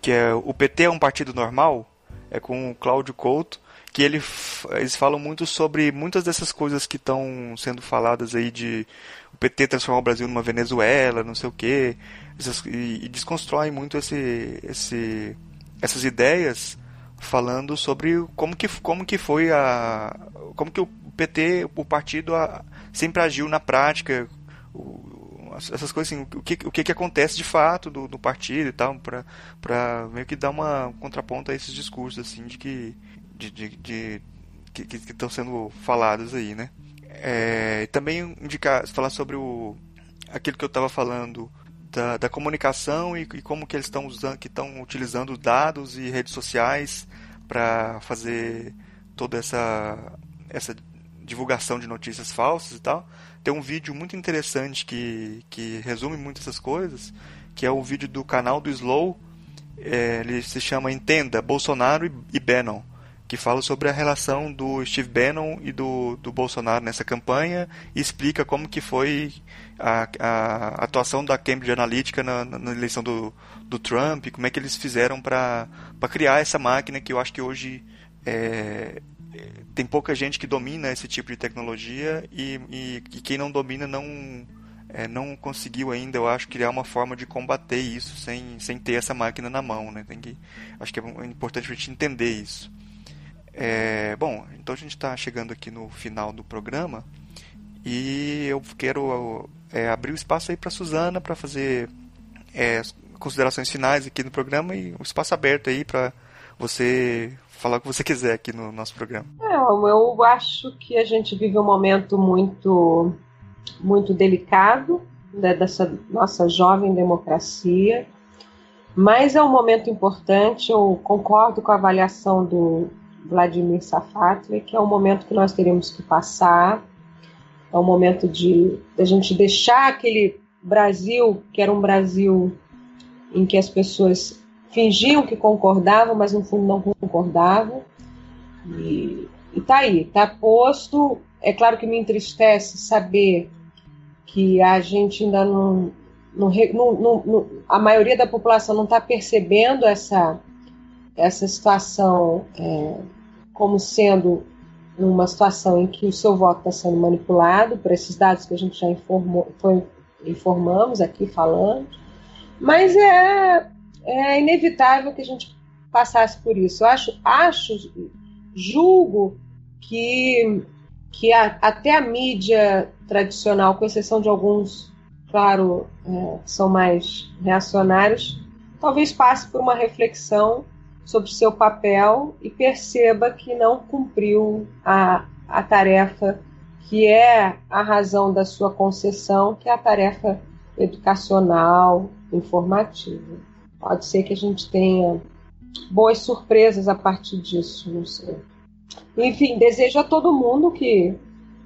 que é o PT é um partido normal, é com o Cláudio Couto, que ele, eles falam muito sobre muitas dessas coisas que estão sendo faladas aí de o PT transformar o Brasil numa Venezuela, não sei o quê, essas, e, e desconstroem muito esse, esse, essas ideias falando sobre como que, como que foi a como que o PT, o partido a, sempre agiu na prática, o, essas coisas assim, o que, o que, que acontece de fato do, do partido e tal, para meio que dar uma contraponto a esses discursos assim de que de, de, de que estão sendo falados aí, né? É, também indicar, falar sobre o aquilo que eu estava falando da, da comunicação e, e, como que eles estão usando, que estão utilizando dados e redes sociais para fazer toda essa essa divulgação de notícias falsas e tal. Tem um vídeo muito interessante que, que resume muito essas coisas, que é o vídeo do canal do Slow. É, ele se chama Entenda Bolsonaro e, e Bannon que fala sobre a relação do Steve Bannon e do, do Bolsonaro nessa campanha e explica como que foi a, a atuação da Cambridge Analytica na, na, eleição do, do Trump, como é que eles fizeram para criar essa máquina que eu acho que hoje é, tem pouca gente que domina esse tipo de tecnologia e, e, e quem não domina não é, não conseguiu ainda, eu acho, criar uma forma de combater isso sem, sem ter essa máquina na mão, né? Tem que, acho que é importante a gente entender isso. É, bom, então a gente está chegando aqui no final do programa e eu quero é, abrir o espaço aí para Suzana para fazer é, considerações finais aqui no programa e o espaço aberto aí para você falar o que você quiser aqui no nosso programa. É, eu acho que a gente vive um momento muito, muito delicado né, dessa nossa jovem democracia, mas é um momento importante. Eu concordo com a avaliação do Vladimir Safatli, que é um momento que nós teremos que passar, é um momento de, de a gente deixar aquele Brasil, que era um Brasil em que as pessoas fingiam que concordavam, mas no fundo não concordavam. E, e tá aí, tá posto. É claro que me entristece saber que a gente ainda não, não, não, não a maioria da população não está percebendo essa essa situação é, como sendo uma situação em que o seu voto está sendo manipulado por esses dados que a gente já informou, foi, informamos aqui falando, mas é, é inevitável que a gente passasse por isso. Eu acho, acho julgo que, que a, até a mídia tradicional, com exceção de alguns, claro, é, são mais reacionários, talvez passe por uma reflexão sobre seu papel e perceba que não cumpriu a, a tarefa que é a razão da sua concessão, que é a tarefa educacional, informativa. Pode ser que a gente tenha boas surpresas a partir disso, não sei. Enfim, desejo a todo mundo que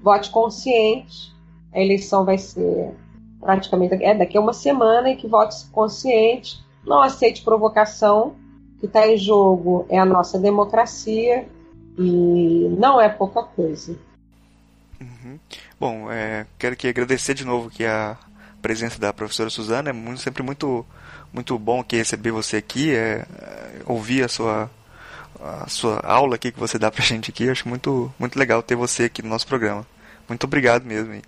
vote consciente. A eleição vai ser praticamente é daqui a uma semana e que vote consciente. Não aceite provocação que está em jogo é a nossa democracia e não é pouca coisa. Uhum. Bom, é, quero aqui agradecer de novo que a presença da professora Suzana é muito, sempre muito muito bom que receber você aqui, é, é, ouvir a sua a sua aula aqui que você dá pra gente aqui, acho muito muito legal ter você aqui no nosso programa. Muito obrigado mesmo e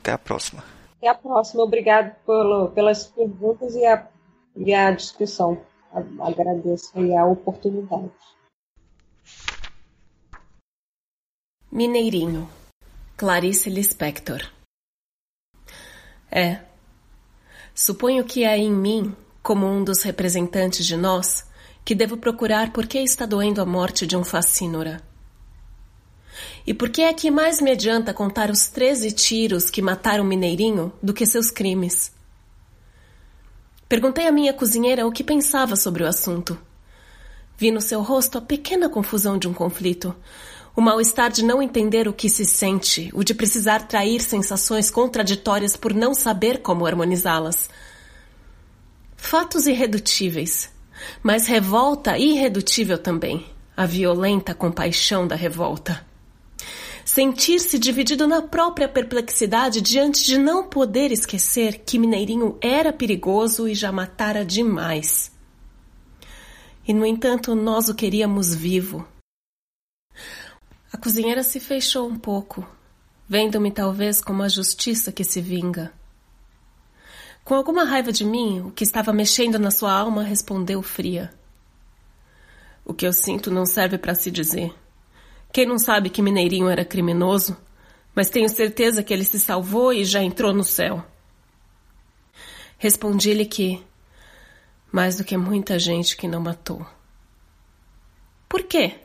até a próxima. Até a próxima, obrigado pelo, pelas perguntas e a, e a discussão agradeço a oportunidade. Mineirinho, Clarice Lispector. É. Suponho que é em mim, como um dos representantes de nós, que devo procurar por que está doendo a morte de um fascínora. E por que é que mais me adianta contar os treze tiros que mataram Mineirinho do que seus crimes? Perguntei à minha cozinheira o que pensava sobre o assunto. Vi no seu rosto a pequena confusão de um conflito, o mal-estar de não entender o que se sente, o de precisar trair sensações contraditórias por não saber como harmonizá-las. Fatos irredutíveis, mas revolta irredutível também, a violenta compaixão da revolta. Sentir-se dividido na própria perplexidade diante de não poder esquecer que Mineirinho era perigoso e já matara demais. E no entanto, nós o queríamos vivo. A cozinheira se fechou um pouco, vendo-me talvez como a justiça que se vinga. Com alguma raiva de mim, o que estava mexendo na sua alma respondeu fria. O que eu sinto não serve para se dizer. Quem não sabe que Mineirinho era criminoso, mas tenho certeza que ele se salvou e já entrou no céu. Respondi-lhe que mais do que muita gente que não matou. Por quê?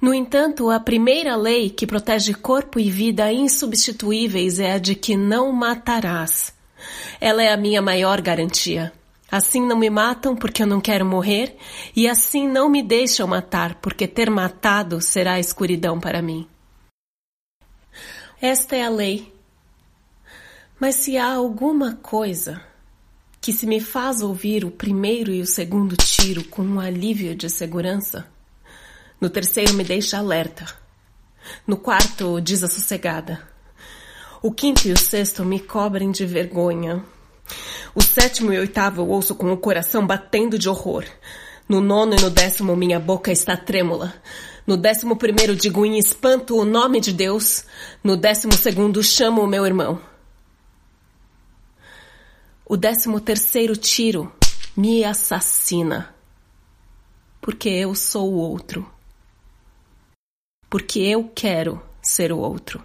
No entanto, a primeira lei que protege corpo e vida insubstituíveis é a de que não matarás. Ela é a minha maior garantia. Assim não me matam porque eu não quero morrer, e assim não me deixam matar, porque ter matado será escuridão para mim. Esta é a lei. Mas se há alguma coisa que se me faz ouvir o primeiro e o segundo tiro com um alívio de segurança, no terceiro me deixa alerta, no quarto desassossegada, o quinto e o sexto me cobrem de vergonha, o sétimo e oitavo eu ouço com o coração batendo de horror. No nono e no décimo minha boca está trêmula. No décimo primeiro digo em espanto o nome de Deus. No décimo segundo chamo o meu irmão. O décimo terceiro tiro me assassina. Porque eu sou o outro. Porque eu quero ser o outro.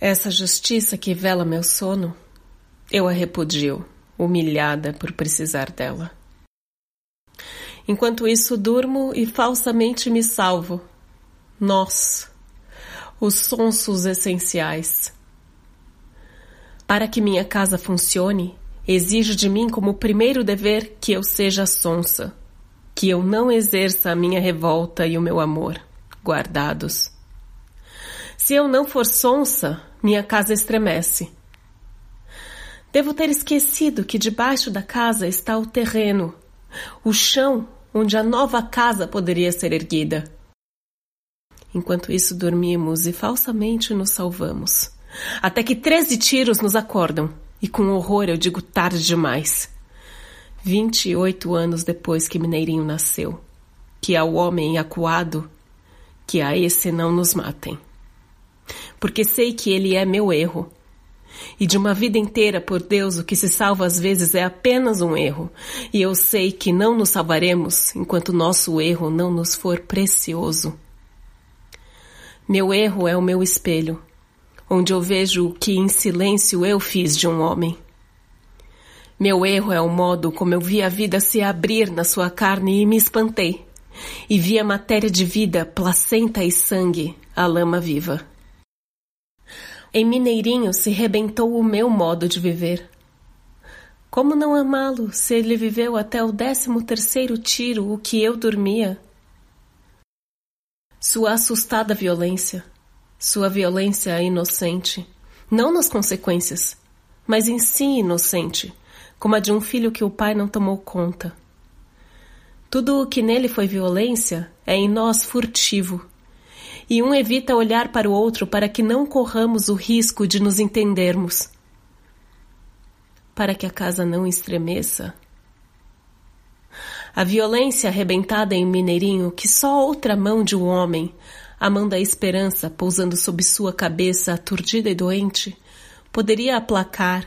Essa justiça que vela meu sono eu a repudio, humilhada por precisar dela. Enquanto isso, durmo e falsamente me salvo. Nós, os sonsos essenciais. Para que minha casa funcione, exijo de mim como primeiro dever que eu seja sonsa, que eu não exerça a minha revolta e o meu amor, guardados. Se eu não for sonsa, minha casa estremece Devo ter esquecido que debaixo da casa está o terreno, o chão onde a nova casa poderia ser erguida. Enquanto isso, dormimos e falsamente nos salvamos. Até que treze tiros nos acordam, e com horror eu digo tarde demais. Vinte e oito anos depois que Mineirinho nasceu, que ao homem acuado, que a esse não nos matem. Porque sei que ele é meu erro, e de uma vida inteira, por Deus, o que se salva às vezes é apenas um erro. E eu sei que não nos salvaremos enquanto nosso erro não nos for precioso. Meu erro é o meu espelho, onde eu vejo o que em silêncio eu fiz de um homem. Meu erro é o modo como eu vi a vida se abrir na sua carne e me espantei. E vi a matéria de vida, placenta e sangue, a lama viva. Em Mineirinho se rebentou o meu modo de viver. Como não amá-lo se ele viveu até o décimo terceiro tiro o que eu dormia? Sua assustada violência, sua violência inocente, não nas consequências, mas em si inocente, como a de um filho que o pai não tomou conta. Tudo o que nele foi violência é em nós furtivo e um evita olhar para o outro para que não corramos o risco de nos entendermos. Para que a casa não estremeça. A violência arrebentada em Mineirinho que só outra mão de um homem, a mão da esperança pousando sob sua cabeça aturdida e doente, poderia aplacar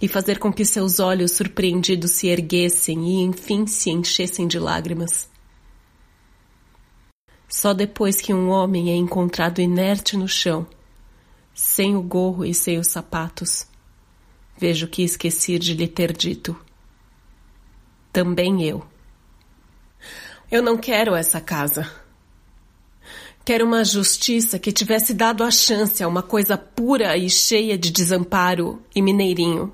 e fazer com que seus olhos surpreendidos se erguessem e enfim se enchessem de lágrimas. Só depois que um homem é encontrado inerte no chão, sem o gorro e sem os sapatos, vejo que esqueci de lhe ter dito. Também eu. Eu não quero essa casa. Quero uma justiça que tivesse dado a chance a uma coisa pura e cheia de desamparo e mineirinho.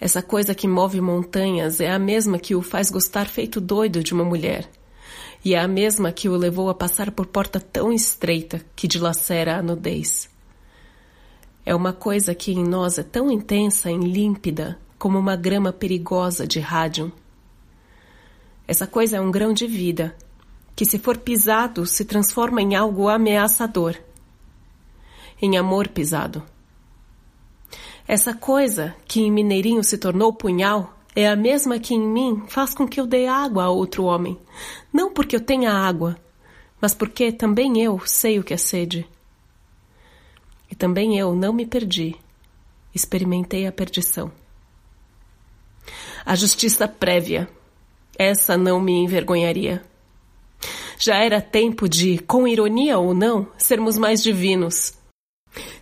Essa coisa que move montanhas é a mesma que o faz gostar feito doido de uma mulher e é a mesma que o levou a passar por porta tão estreita que dilacera a nudez. É uma coisa que em nós é tão intensa e límpida como uma grama perigosa de rádio. Essa coisa é um grão de vida, que, se for pisado, se transforma em algo ameaçador em amor pisado. Essa coisa que em Mineirinho se tornou punhal é a mesma que em mim faz com que eu dê água a outro homem, não porque eu tenha água, mas porque também eu sei o que é sede. E também eu não me perdi, experimentei a perdição. A justiça prévia, essa não me envergonharia. Já era tempo de, com ironia ou não, sermos mais divinos.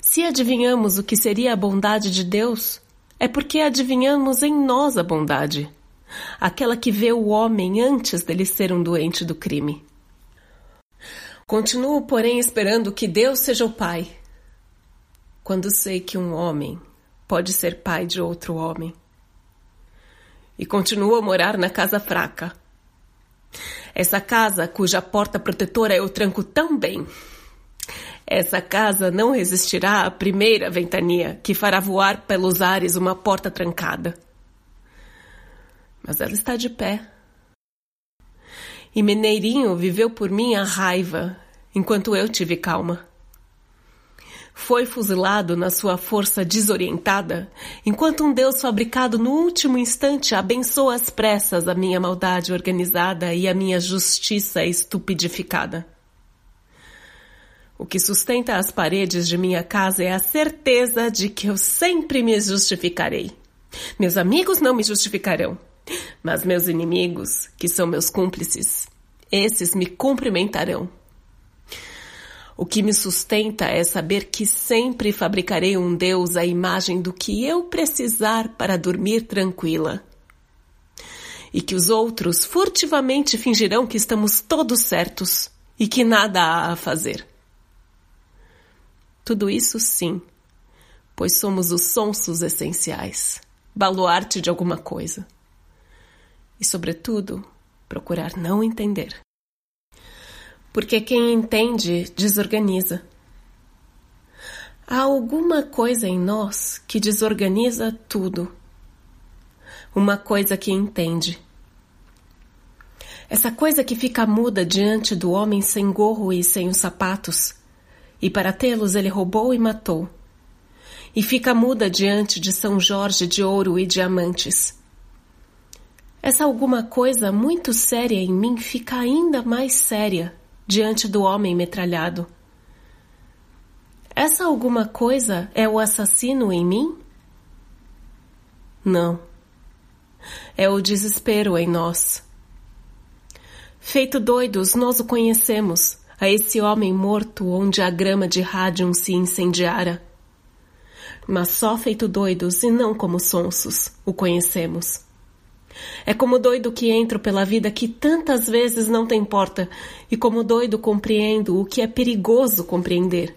Se adivinhamos o que seria a bondade de Deus, é porque adivinhamos em nós a bondade, aquela que vê o homem antes dele ser um doente do crime. Continuo, porém, esperando que Deus seja o Pai, quando sei que um homem pode ser pai de outro homem. E continuo a morar na casa fraca. Essa casa cuja porta protetora eu tranco tão bem. Essa casa não resistirá à primeira ventania que fará voar pelos ares uma porta trancada. Mas ela está de pé e Mineirinho viveu por mim a raiva, enquanto eu tive calma. Foi fuzilado na sua força desorientada, enquanto um Deus fabricado no último instante abençoa às pressas a minha maldade organizada e a minha justiça estupidificada. O que sustenta as paredes de minha casa é a certeza de que eu sempre me justificarei. Meus amigos não me justificarão. Mas meus inimigos, que são meus cúmplices, esses me cumprimentarão. O que me sustenta é saber que sempre fabricarei um Deus à imagem do que eu precisar para dormir tranquila. E que os outros furtivamente fingirão que estamos todos certos e que nada há a fazer. Tudo isso sim, pois somos os sonsos essenciais, baluarte de alguma coisa e, sobretudo, procurar não entender. Porque quem entende desorganiza. Há alguma coisa em nós que desorganiza tudo. Uma coisa que entende. Essa coisa que fica muda diante do homem sem gorro e sem os sapatos, e para tê-los ele roubou e matou. E fica muda diante de São Jorge de ouro e diamantes essa alguma coisa muito séria em mim fica ainda mais séria diante do homem metralhado. Essa alguma coisa é o assassino em mim? Não. É o desespero em nós. Feito doidos, nós o conhecemos, a esse homem morto onde a grama de rádio se incendiara. Mas só feito doidos e não como sonsos o conhecemos. É como doido que entro pela vida que tantas vezes não tem porta, e como doido compreendo o que é perigoso compreender.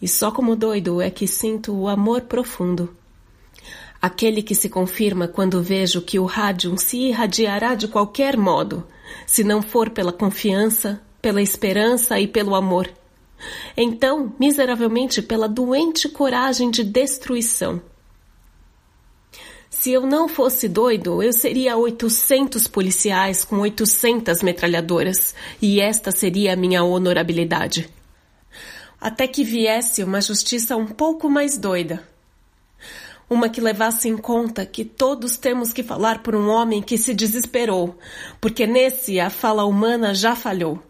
E só como doido é que sinto o amor profundo. Aquele que se confirma quando vejo que o rádio se irradiará de qualquer modo, se não for pela confiança, pela esperança e pelo amor. Então, miseravelmente, pela doente coragem de destruição. Se eu não fosse doido, eu seria 800 policiais com 800 metralhadoras, e esta seria a minha honorabilidade. Até que viesse uma justiça um pouco mais doida. Uma que levasse em conta que todos temos que falar por um homem que se desesperou, porque nesse a fala humana já falhou.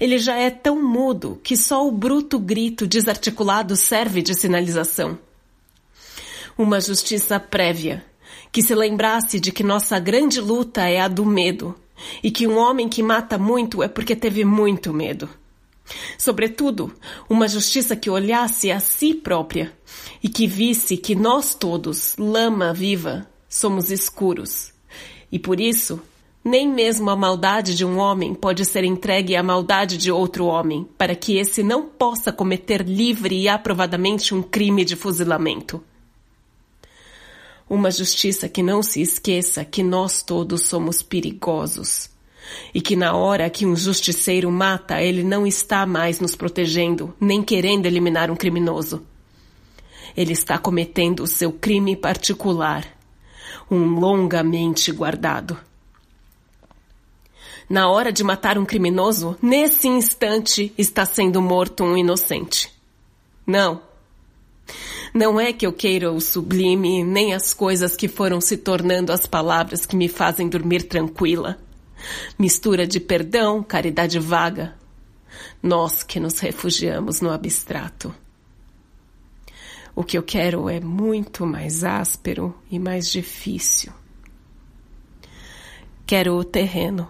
Ele já é tão mudo que só o bruto grito desarticulado serve de sinalização uma justiça prévia, que se lembrasse de que nossa grande luta é a do medo, e que um homem que mata muito é porque teve muito medo. Sobretudo, uma justiça que olhasse a si própria e que visse que nós todos, lama viva, somos escuros. E por isso, nem mesmo a maldade de um homem pode ser entregue à maldade de outro homem, para que esse não possa cometer livre e aprovadamente um crime de fuzilamento. Uma justiça que não se esqueça que nós todos somos perigosos. E que na hora que um justiceiro mata, ele não está mais nos protegendo, nem querendo eliminar um criminoso. Ele está cometendo o seu crime particular, um longamente guardado. Na hora de matar um criminoso, nesse instante está sendo morto um inocente. Não. Não é que eu queira o sublime, nem as coisas que foram se tornando as palavras que me fazem dormir tranquila. Mistura de perdão, caridade vaga. Nós que nos refugiamos no abstrato. O que eu quero é muito mais áspero e mais difícil. Quero o terreno